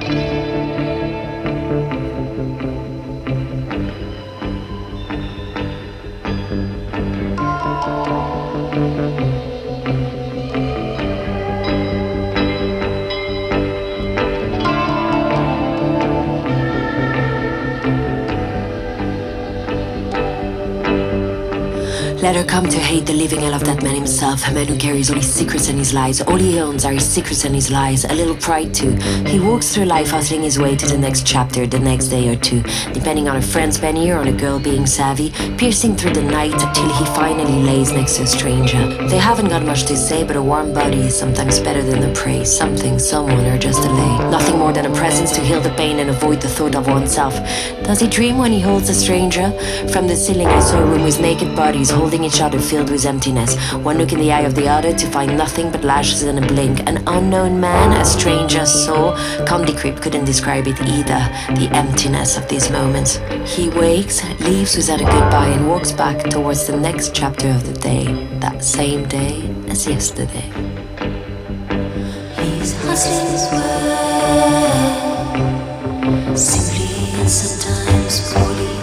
Thank you. Let her come to hate the living hell of that man himself, a man who carries all his secrets and his lies. All he owns are his secrets and his lies, a little pride too. He walks through life hustling his way to the next chapter, the next day or two, depending on a friend's penny or on a girl being savvy, piercing through the night till he finally lays next to a stranger. They haven't got much to say, but a warm body is sometimes better than a praise, something, someone, or just a lay. Nothing more than a presence to heal the pain and avoid the thought of oneself. Does he dream when he holds a stranger? From the ceiling, I saw a room with naked bodies holding each other filled with emptiness. One look in the eye of the other to find nothing but lashes and a blink. An unknown man, a stranger soul. Comedy Creep couldn't describe it either. The emptiness of these moments. He wakes, leaves without a goodbye, and walks back towards the next chapter of the day. That same day as yesterday. He's hustling his way, simply and sometimes poorly.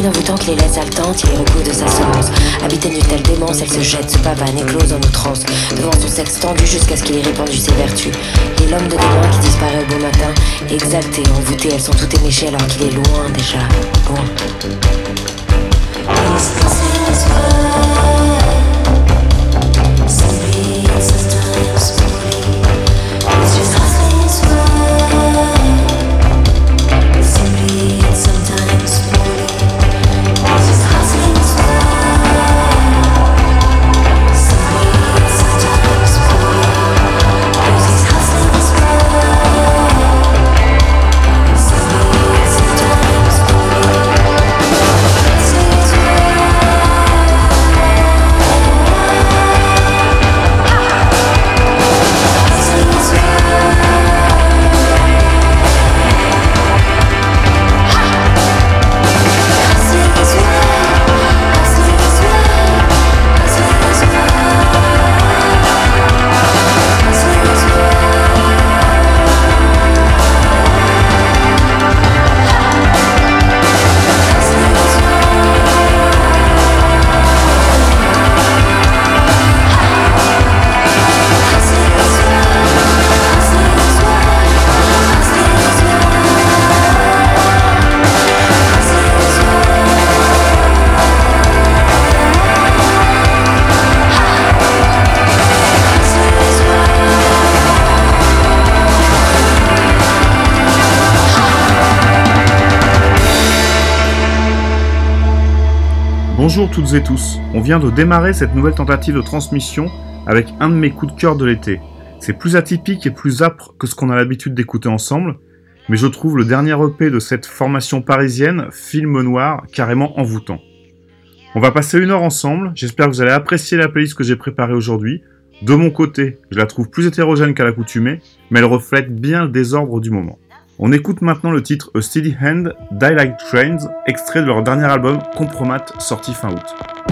Dans son fil envoûtant qui les laisse haletantes, il les recouvre de sa semence. Habitée d'une telle démence, elle se jette, se pavane, éclose en outrance. Devant son sexe tendu jusqu'à ce qu'il ait répandu ses vertus. Et l'homme de demain qui disparaît au beau matin, exalté, envoûté, elles sont toutes éméchées alors qu'il est loin déjà. Bonjour toutes et tous, on vient de démarrer cette nouvelle tentative de transmission avec un de mes coups de cœur de l'été. C'est plus atypique et plus âpre que ce qu'on a l'habitude d'écouter ensemble, mais je trouve le dernier EP de cette formation parisienne, film noir, carrément envoûtant. On va passer une heure ensemble, j'espère que vous allez apprécier la playlist que j'ai préparée aujourd'hui. De mon côté, je la trouve plus hétérogène qu'à l'accoutumée, mais elle reflète bien le désordre du moment. On écoute maintenant le titre A Steady Hand, Die Like Trains, extrait de leur dernier album Compromat sorti fin août.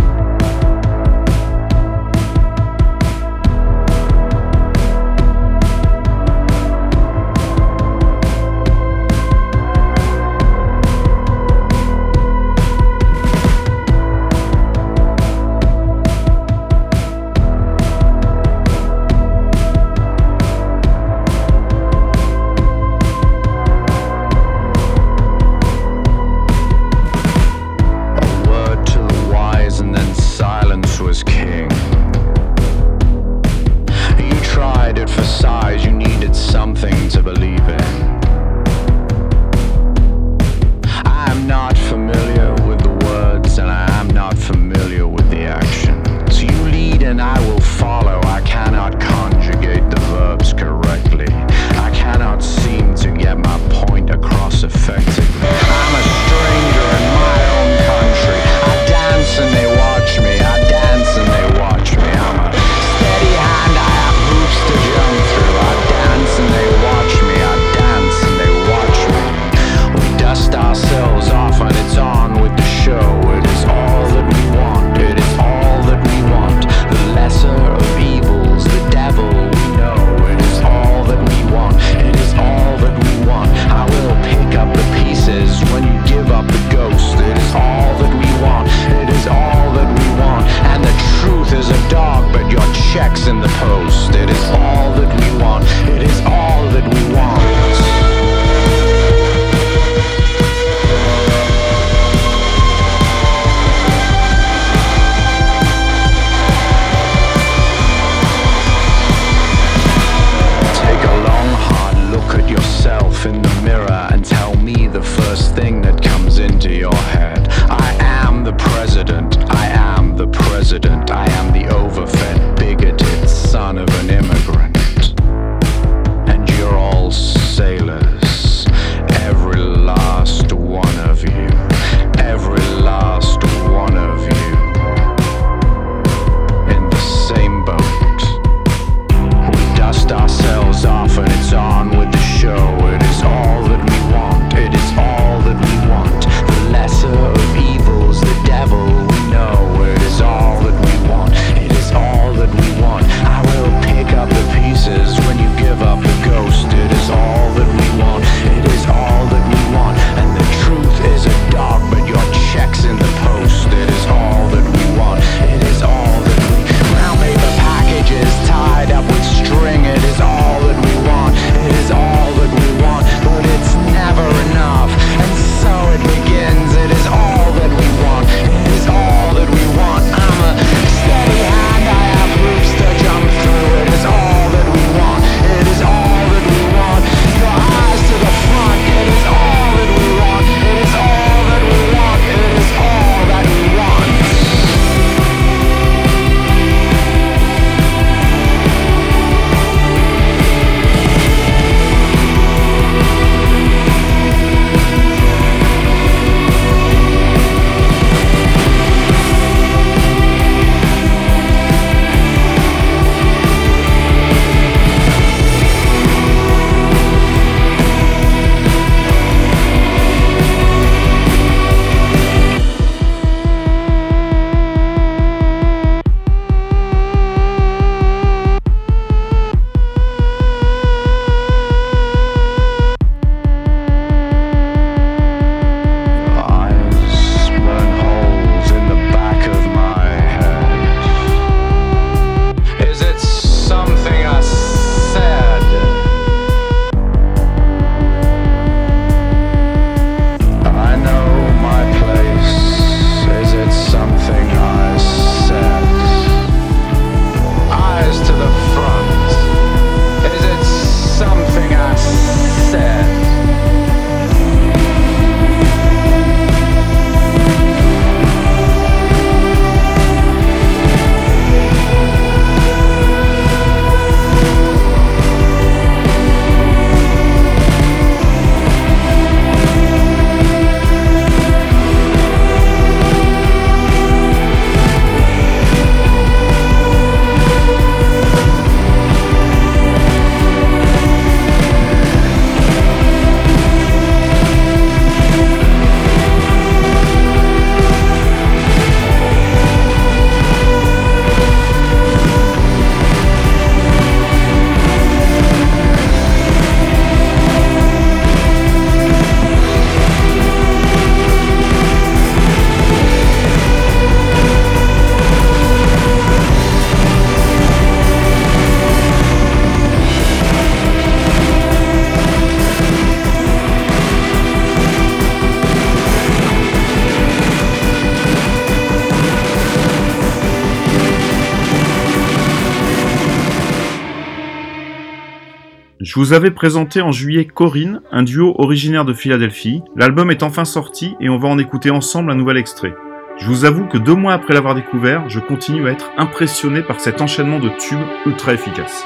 Je vous avais présenté en juillet Corinne, un duo originaire de Philadelphie. L'album est enfin sorti et on va en écouter ensemble un nouvel extrait. Je vous avoue que deux mois après l'avoir découvert, je continue à être impressionné par cet enchaînement de tubes ultra efficace.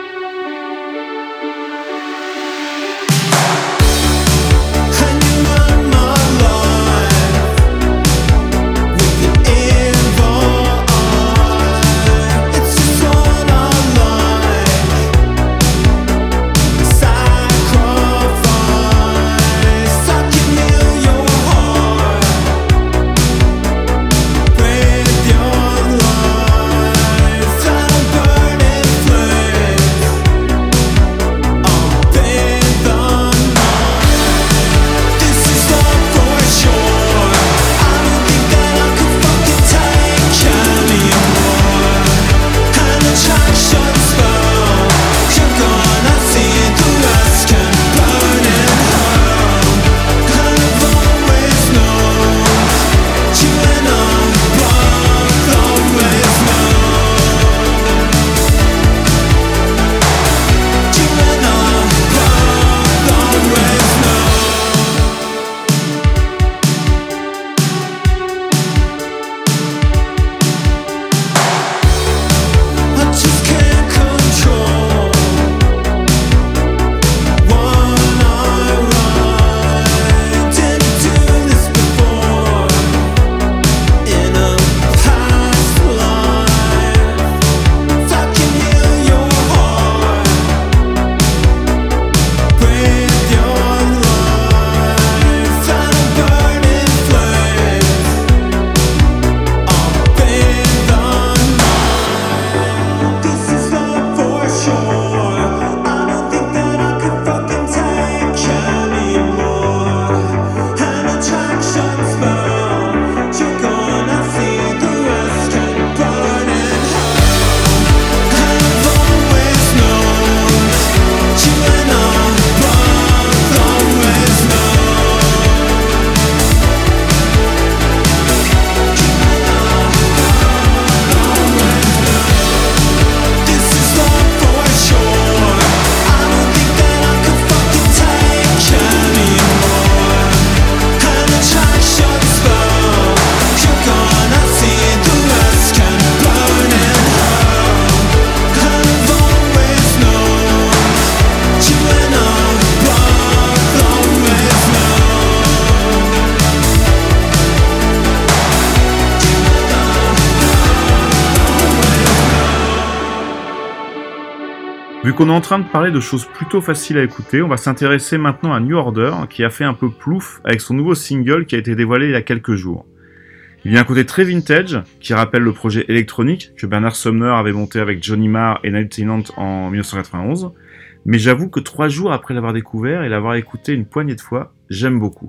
Vu qu'on est en train de parler de choses plutôt faciles à écouter, on va s'intéresser maintenant à New Order, qui a fait un peu plouf avec son nouveau single qui a été dévoilé il y a quelques jours. Il y a un côté très vintage, qui rappelle le projet électronique que Bernard Sumner avait monté avec Johnny Marr et Neil Tennant en 1991, mais j'avoue que trois jours après l'avoir découvert et l'avoir écouté une poignée de fois, j'aime beaucoup.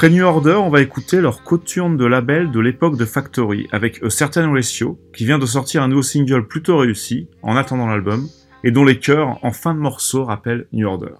Après New Order, on va écouter leur coturne de label de l'époque de Factory, avec A Certain Ratio, qui vient de sortir un nouveau single plutôt réussi, en attendant l'album, et dont les chœurs en fin de morceau rappellent New Order.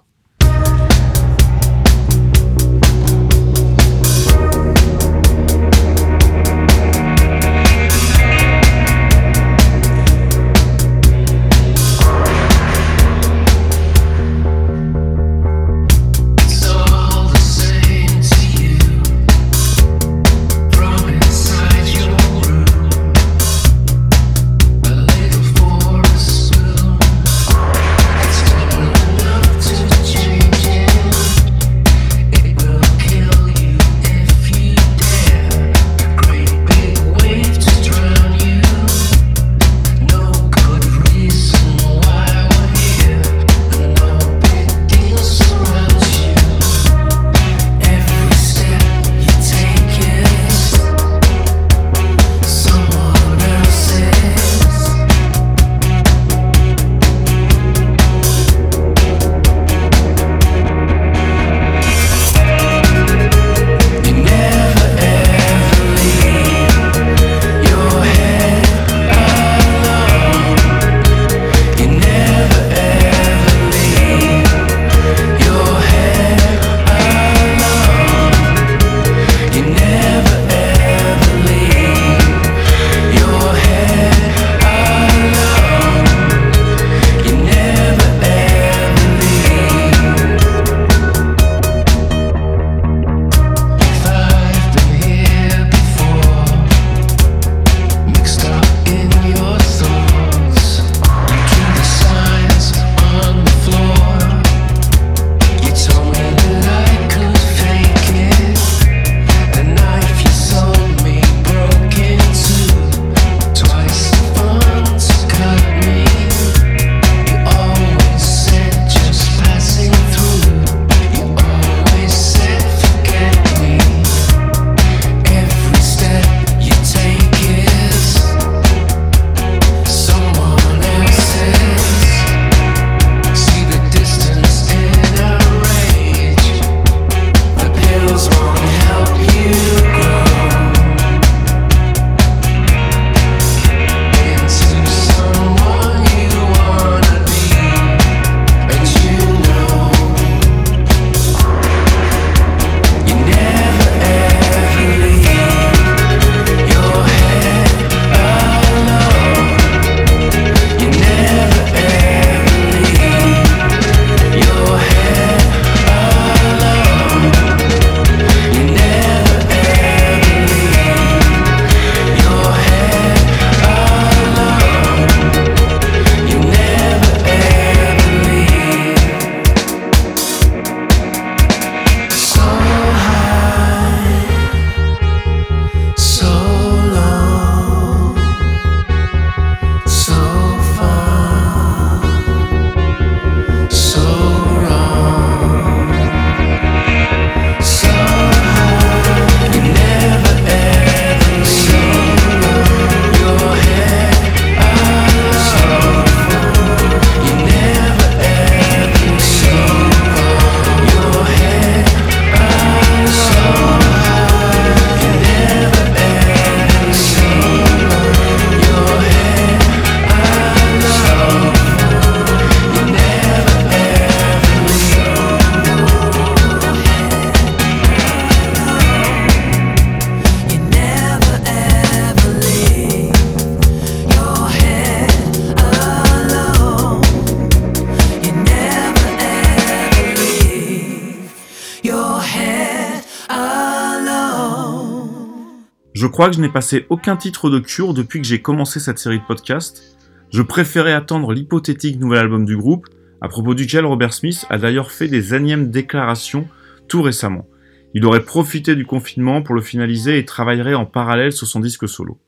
Crois que je n'ai passé aucun titre de cure depuis que j'ai commencé cette série de podcasts. Je préférais attendre l'hypothétique nouvel album du groupe, à propos duquel Robert Smith a d'ailleurs fait des énièmes déclarations tout récemment. Il aurait profité du confinement pour le finaliser et travaillerait en parallèle sur son disque solo.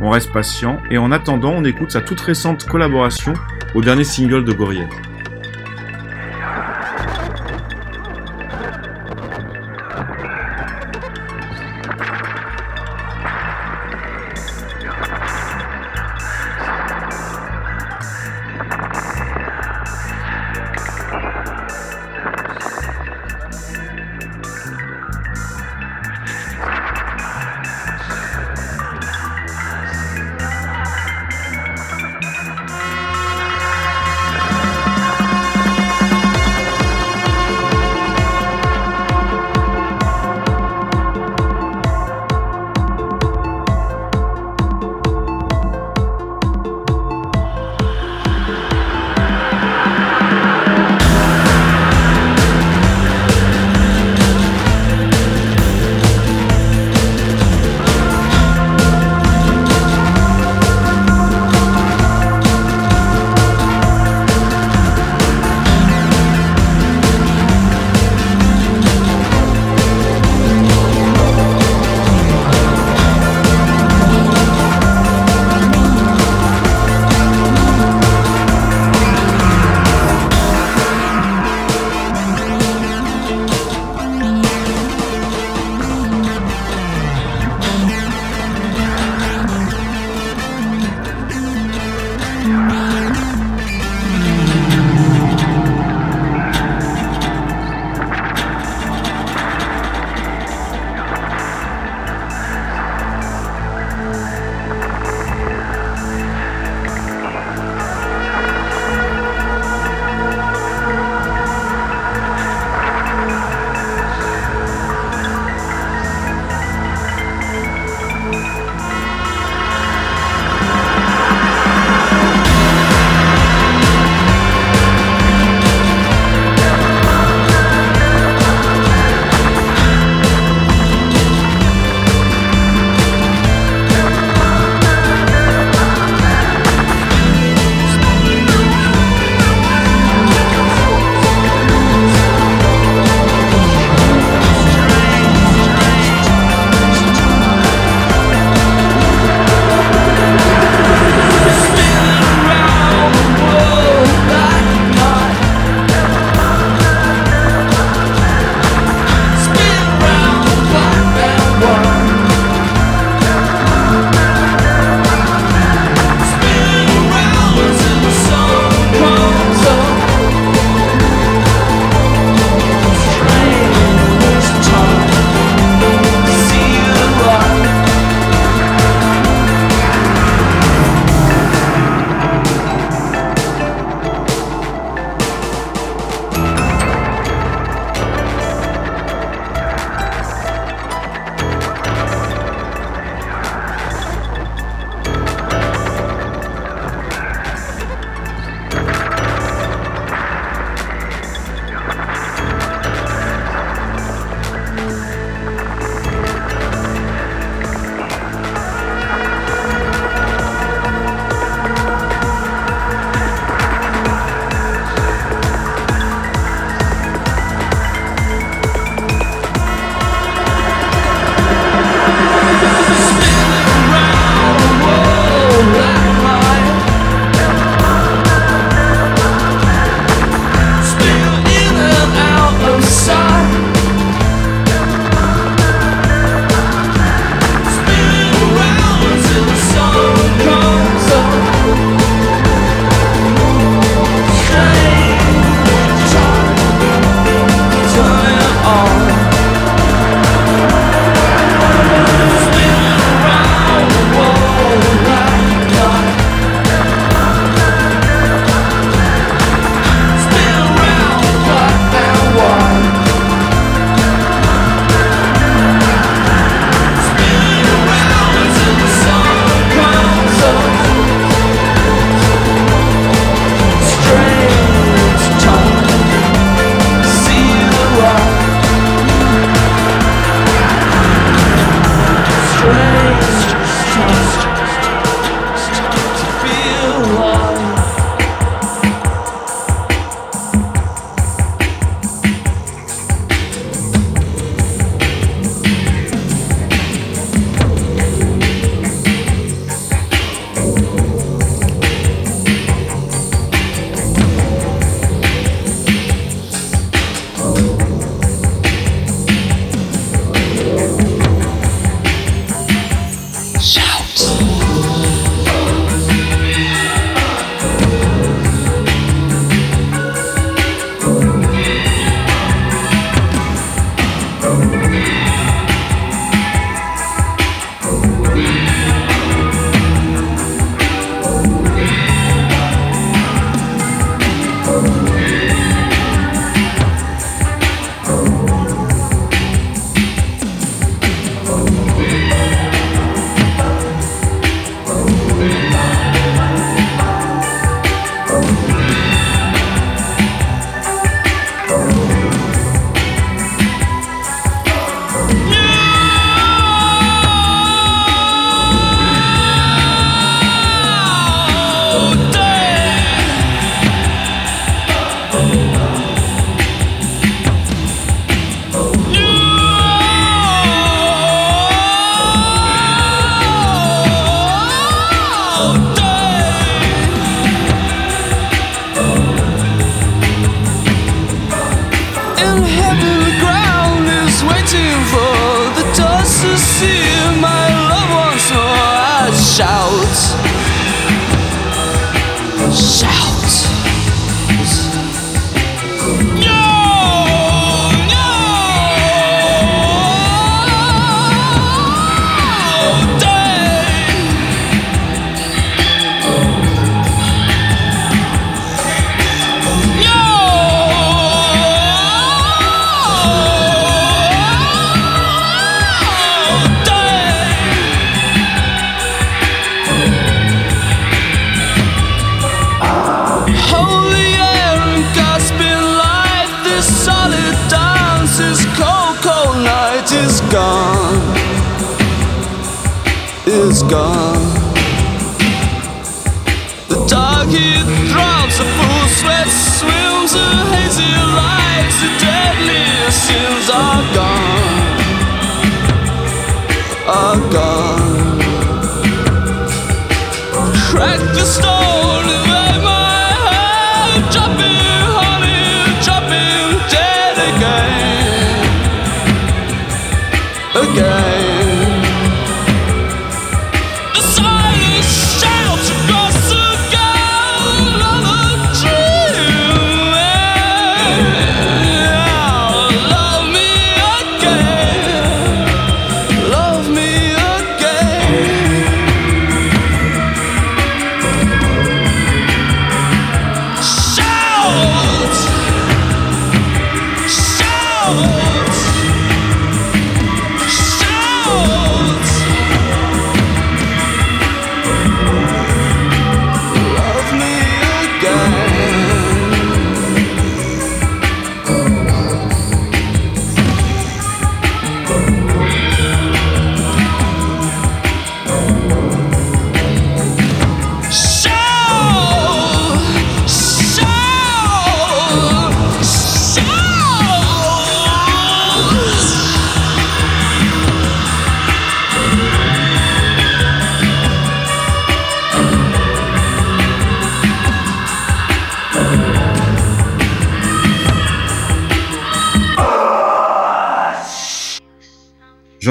On reste patient et en attendant, on écoute sa toute récente collaboration au dernier single de Gorillaz.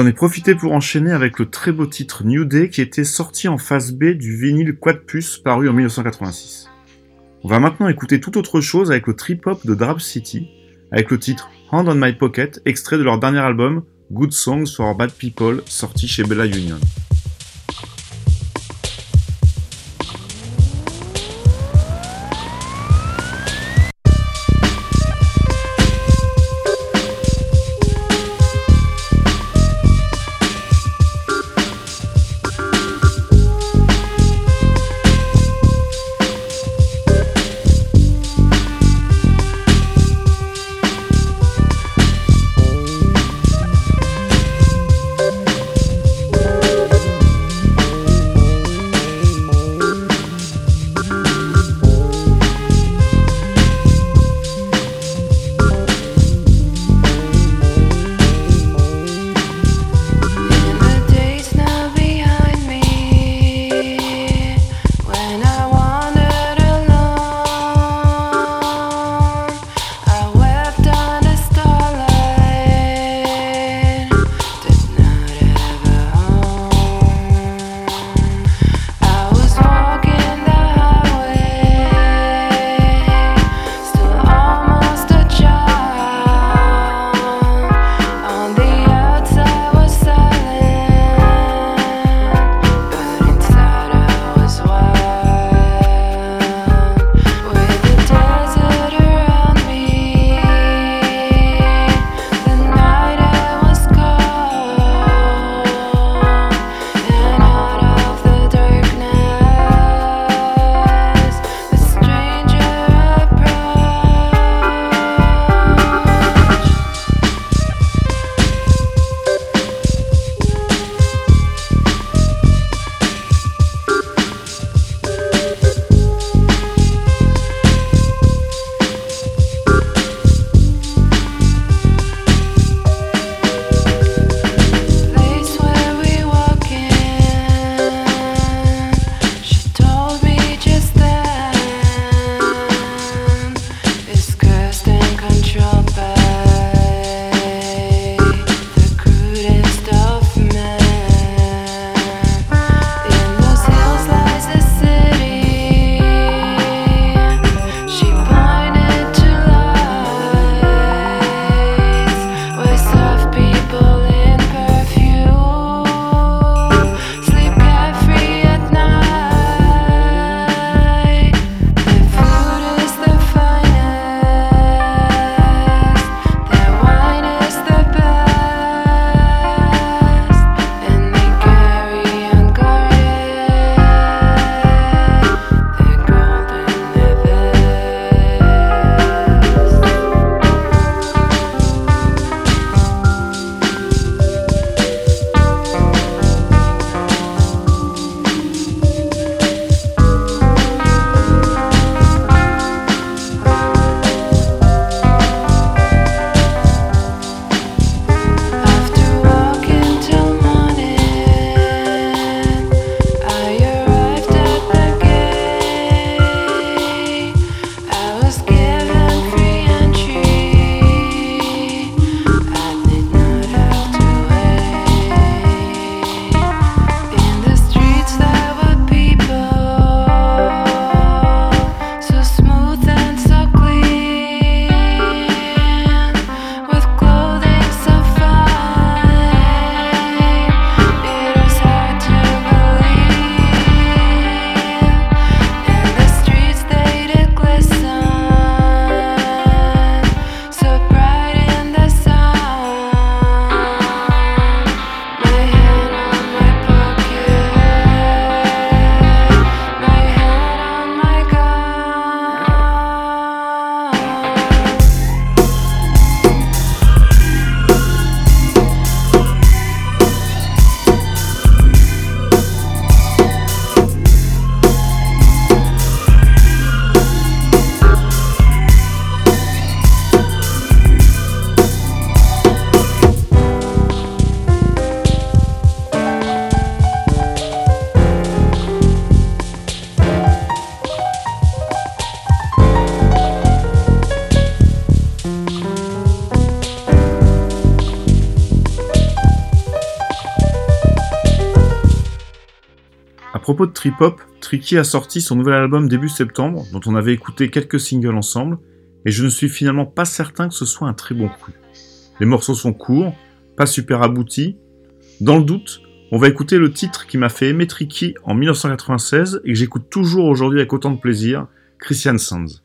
J'en ai profité pour enchaîner avec le très beau titre New Day qui était sorti en face B du vinyle Quad Puce paru en 1986. On va maintenant écouter tout autre chose avec le trip-hop de Drab City, avec le titre Hand on My Pocket, extrait de leur dernier album Good Songs for Bad People, sorti chez Bella Union. propos de Trip Hop, Tricky a sorti son nouvel album début septembre, dont on avait écouté quelques singles ensemble, et je ne suis finalement pas certain que ce soit un très bon coup. Les morceaux sont courts, pas super aboutis. Dans le doute, on va écouter le titre qui m'a fait aimer Tricky en 1996 et que j'écoute toujours aujourd'hui avec autant de plaisir, Christian Sands.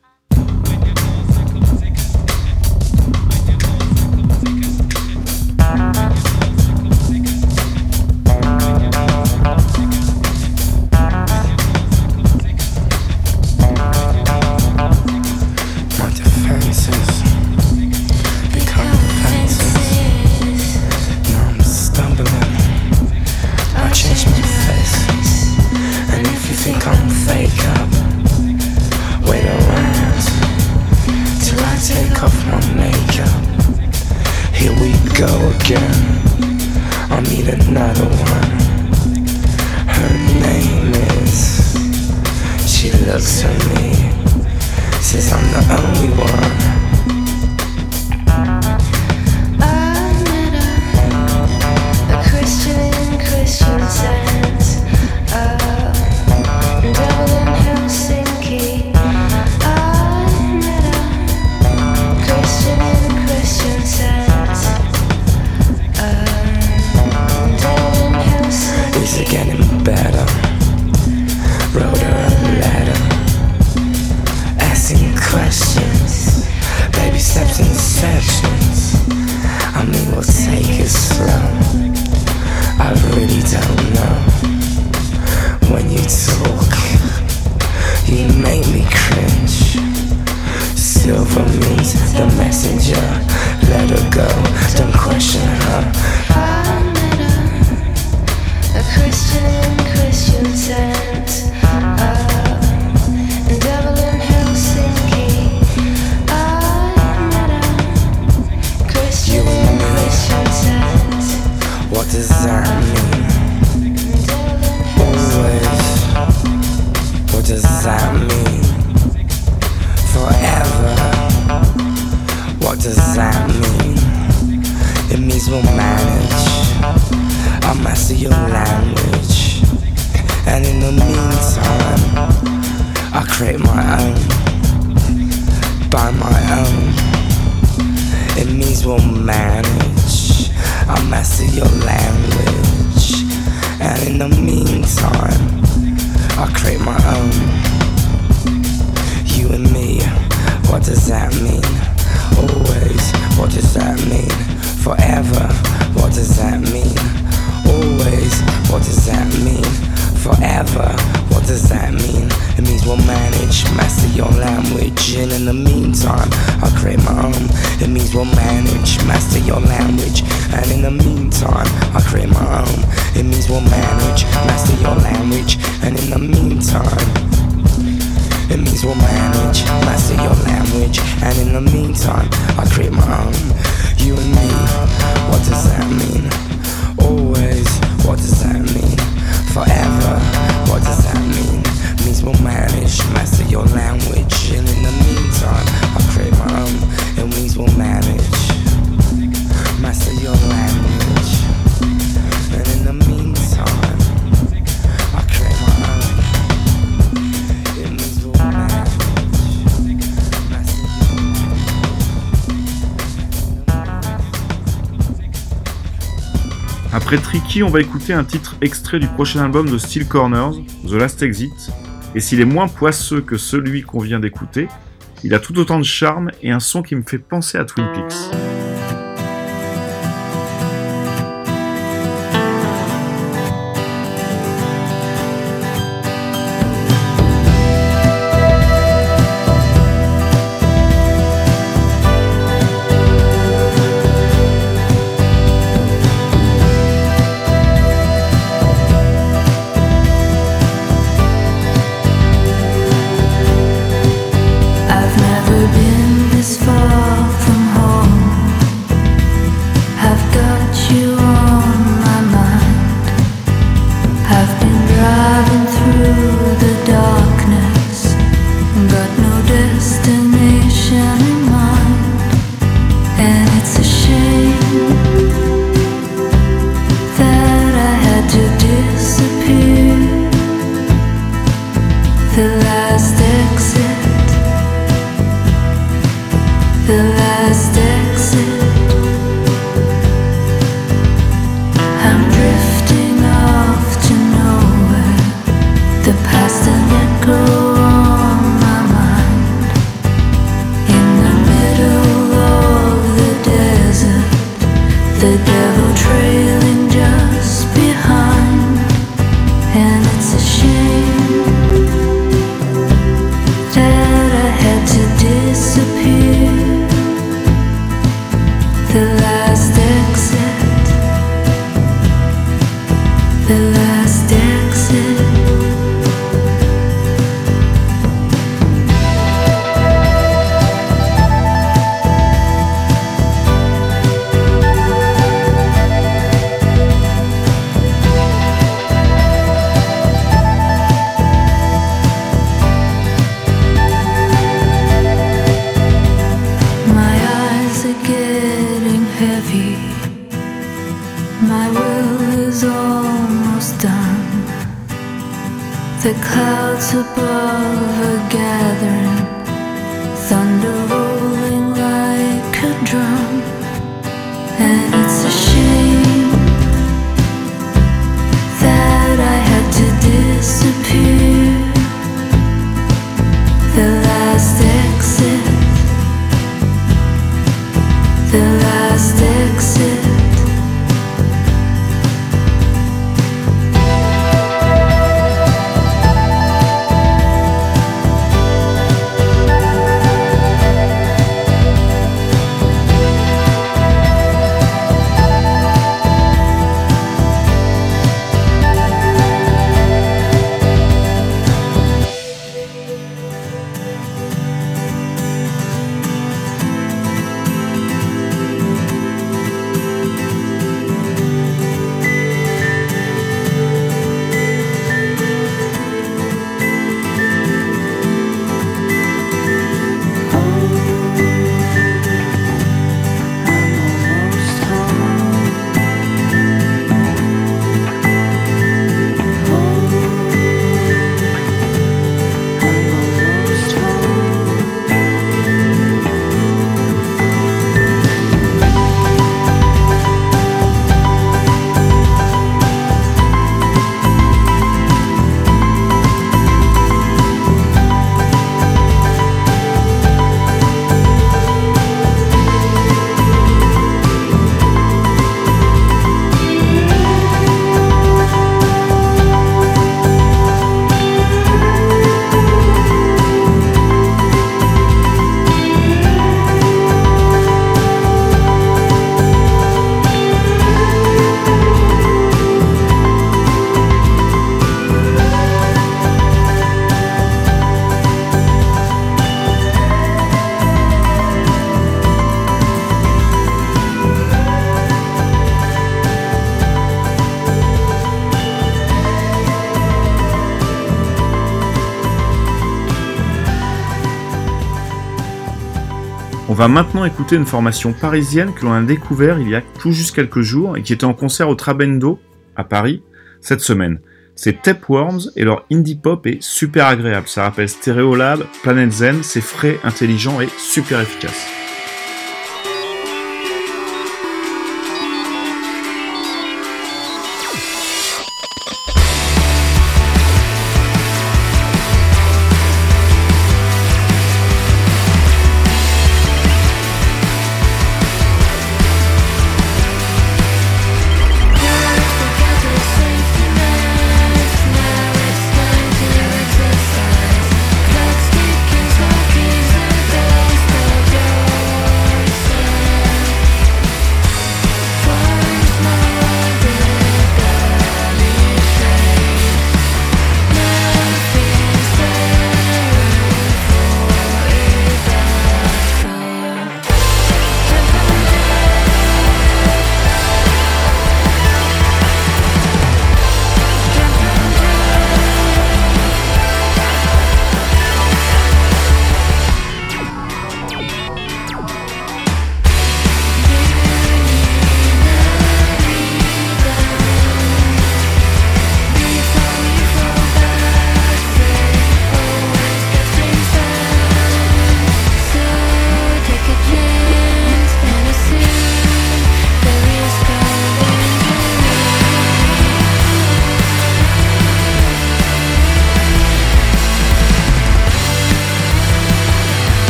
Après Tricky, on va écouter un titre extrait du prochain album de Steel Corners, The Last Exit, et s'il est moins poisseux que celui qu'on vient d'écouter, il a tout autant de charme et un son qui me fait penser à Twin Peaks. Écouter une formation parisienne que l'on a découvert il y a tout juste quelques jours et qui était en concert au Trabendo à Paris cette semaine. C'est Tapeworms et leur indie pop est super agréable. Ça rappelle Stereolab, Planet Zen, c'est frais, intelligent et super efficace.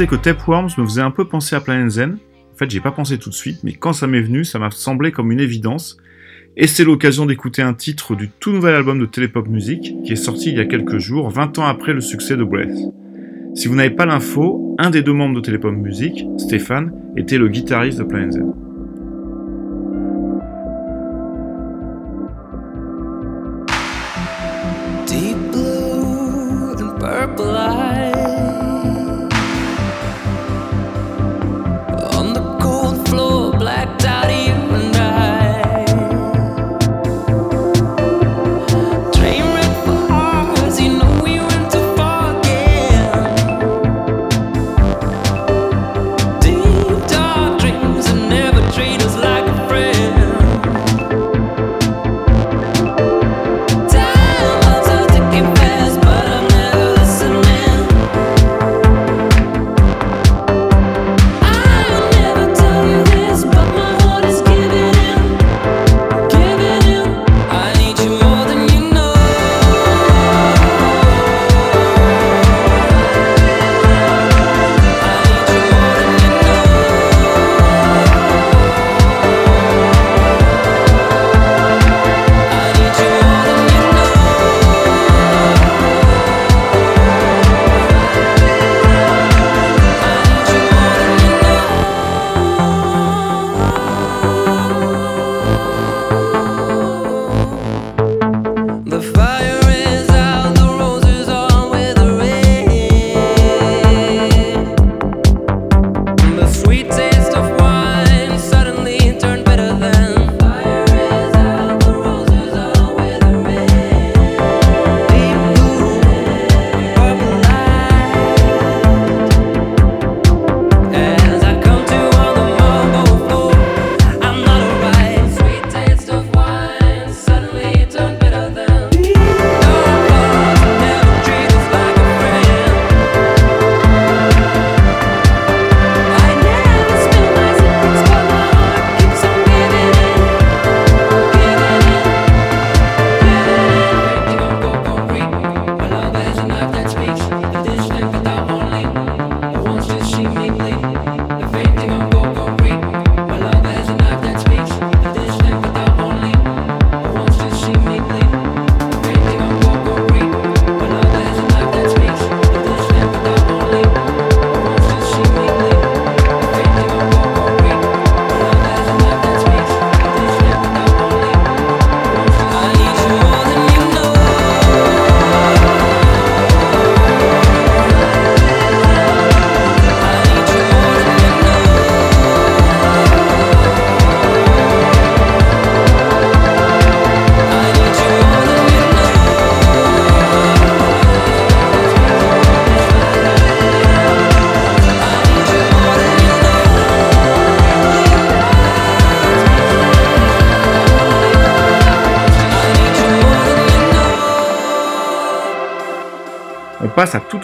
sais que Tapeworms me faisait un peu penser à Planet Zen. En fait, j'ai pas pensé tout de suite, mais quand ça m'est venu, ça m'a semblé comme une évidence. Et c'est l'occasion d'écouter un titre du tout nouvel album de Télépop Music, qui est sorti il y a quelques jours, 20 ans après le succès de Breath. Si vous n'avez pas l'info, un des deux membres de Télépop Music, Stéphane, était le guitariste de Planet Zen. Deep blue and purple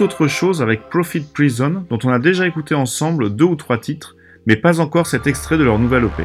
autre chose avec Profit Prison, dont on a déjà écouté ensemble deux ou trois titres, mais pas encore cet extrait de leur nouvelle EP.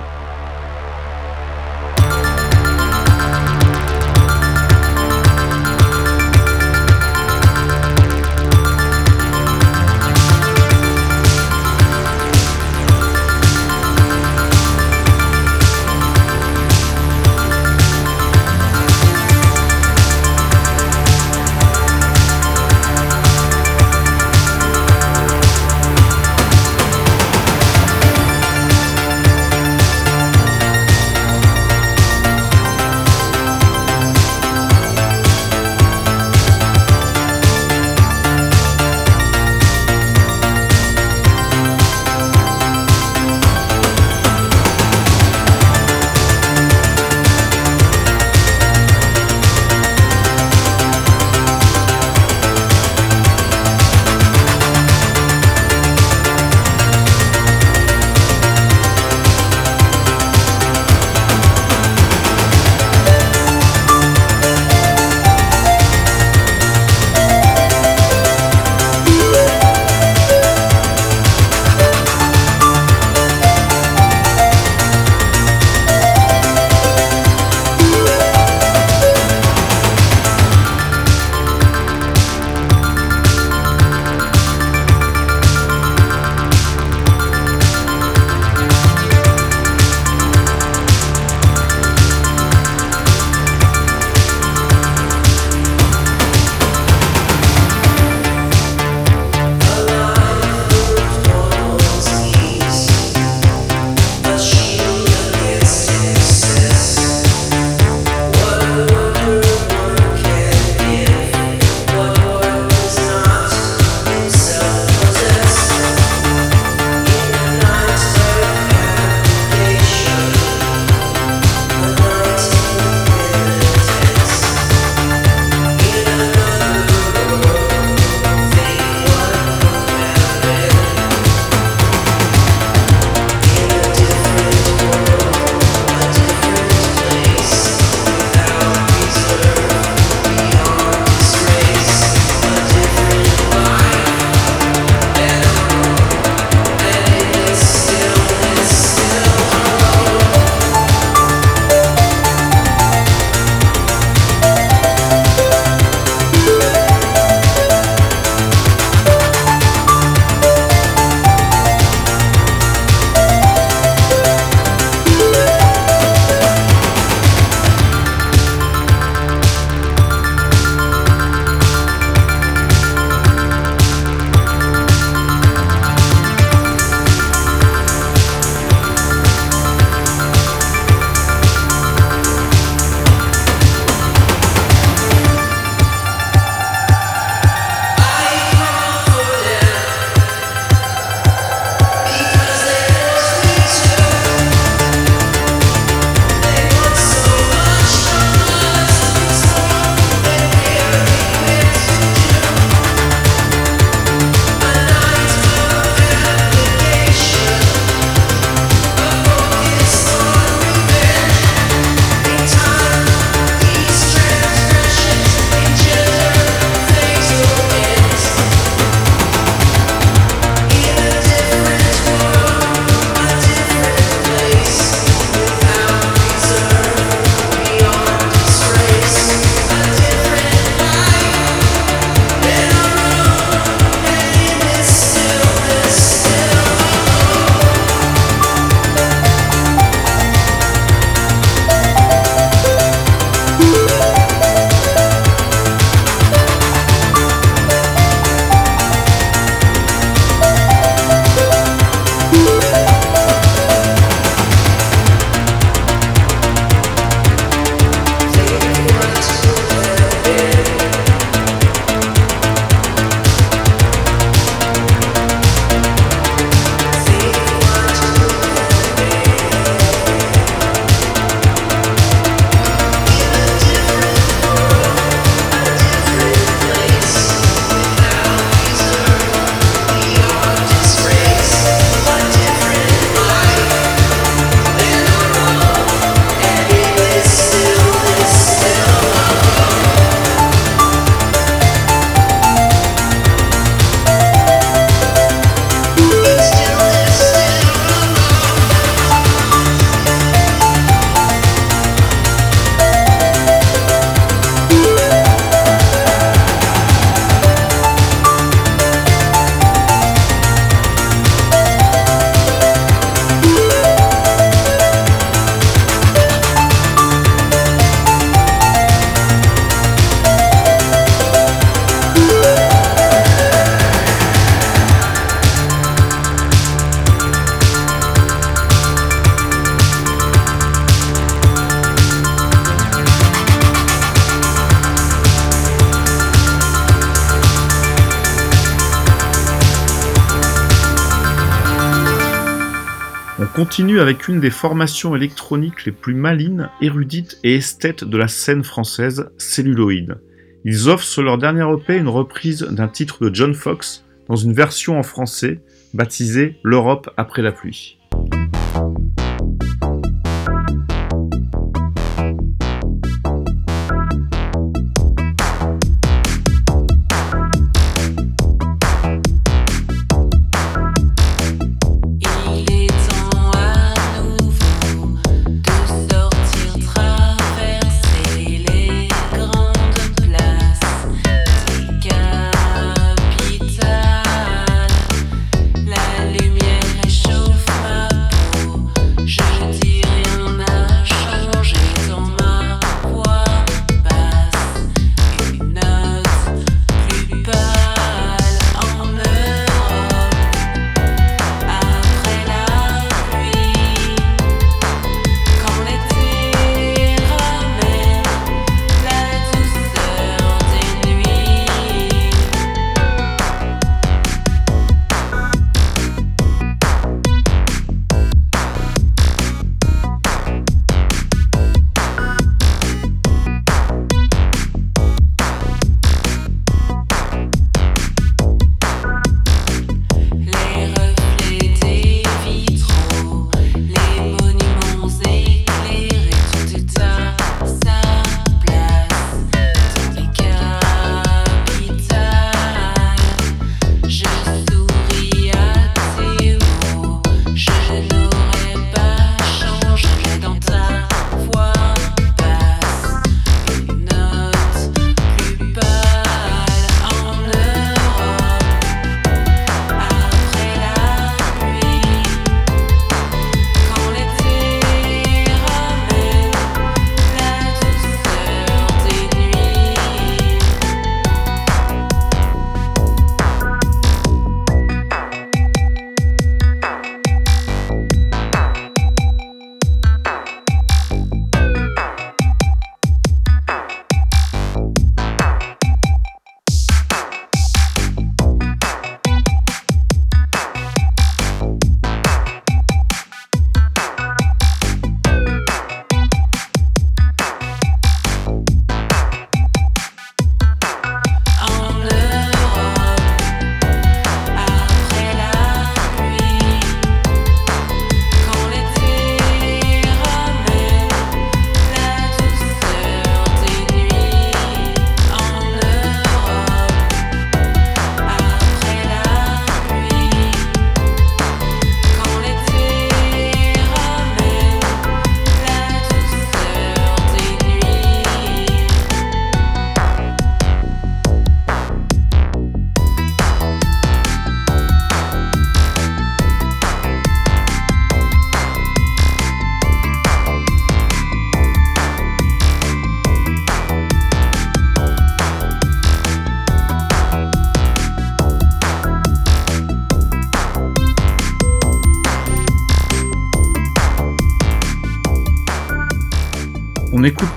Continue avec une des formations électroniques les plus malines, érudites et esthètes de la scène française, Celluloid. Ils offrent sur leur dernier EP une reprise d'un titre de John Fox dans une version en français baptisée L'Europe après la pluie.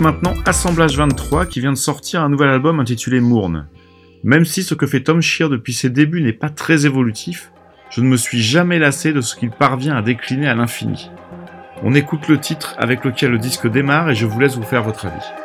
Maintenant Assemblage 23 qui vient de sortir un nouvel album intitulé Mourne. Même si ce que fait Tom Shear depuis ses débuts n'est pas très évolutif, je ne me suis jamais lassé de ce qu'il parvient à décliner à l'infini. On écoute le titre avec lequel le disque démarre et je vous laisse vous faire votre avis.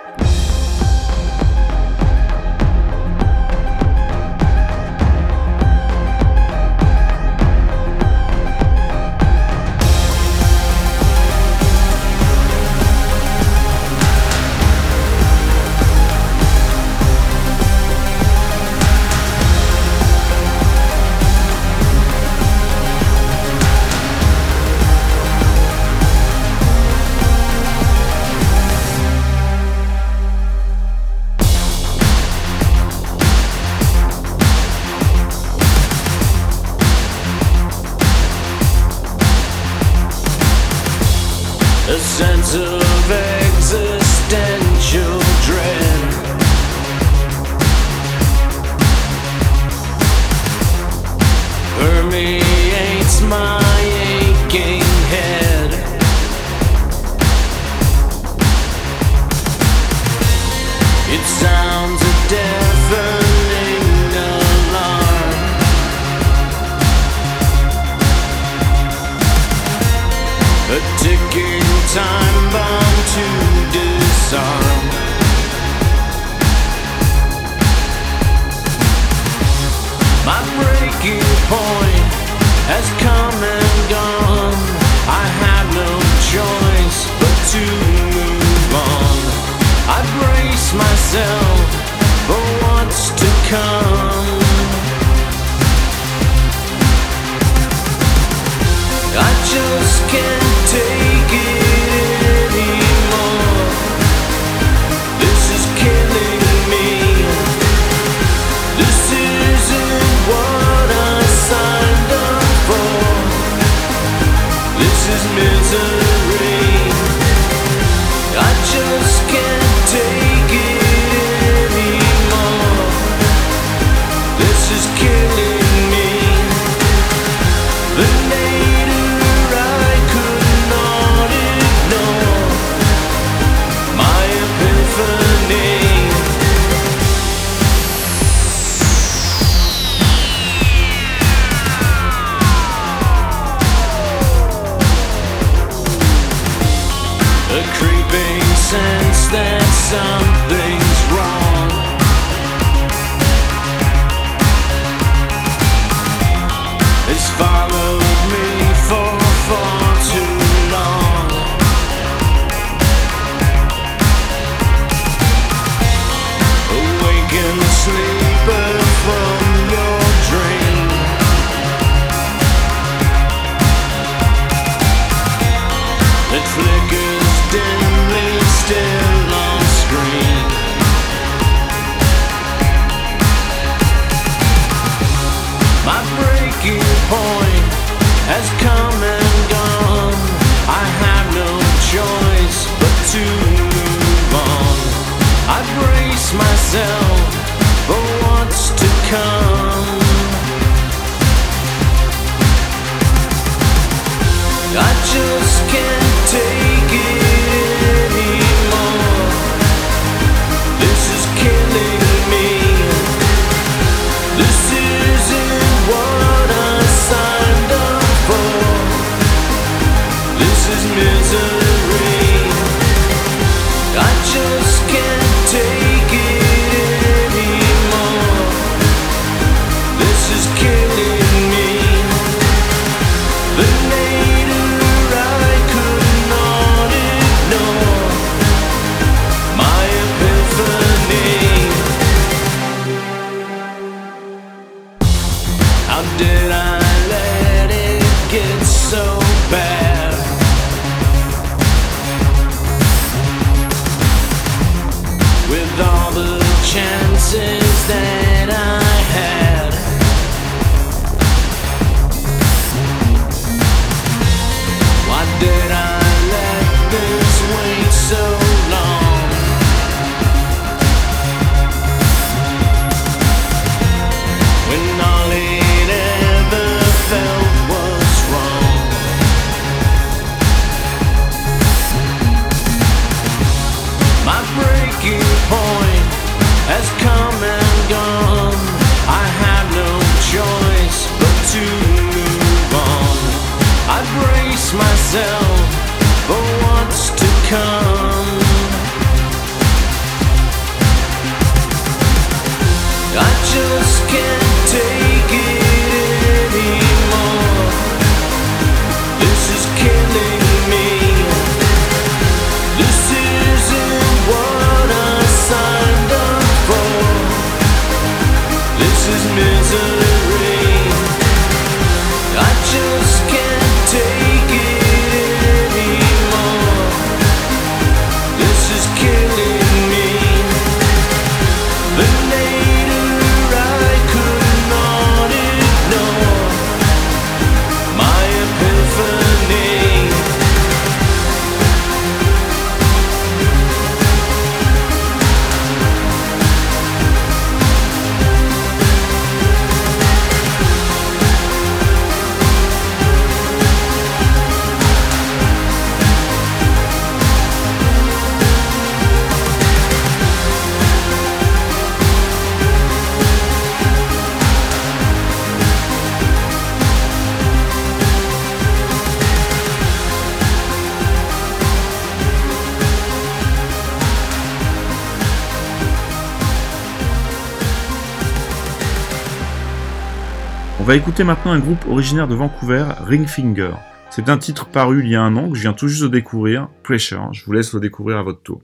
Va écouter maintenant un groupe originaire de Vancouver, Ringfinger. C'est un titre paru il y a un an que je viens tout juste de découvrir, Pressure. Je vous laisse le découvrir à votre tour.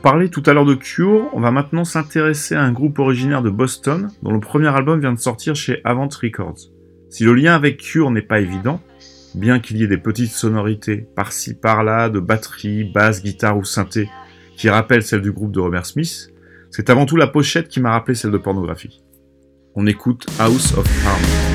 On parlait tout à l'heure de Cure, on va maintenant s'intéresser à un groupe originaire de Boston, dont le premier album vient de sortir chez Avant Records. Si le lien avec Cure n'est pas évident, bien qu'il y ait des petites sonorités par-ci par-là de batterie, basse, guitare ou synthé qui rappellent celles du groupe de Robert Smith, c'est avant tout la pochette qui m'a rappelé celle de pornographie. On écoute House of Harm.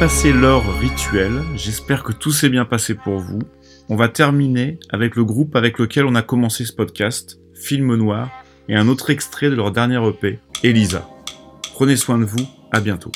passé l'heure rituel, j'espère que tout s'est bien passé pour vous. On va terminer avec le groupe avec lequel on a commencé ce podcast, Film Noir, et un autre extrait de leur dernier EP, Elisa. Prenez soin de vous, à bientôt.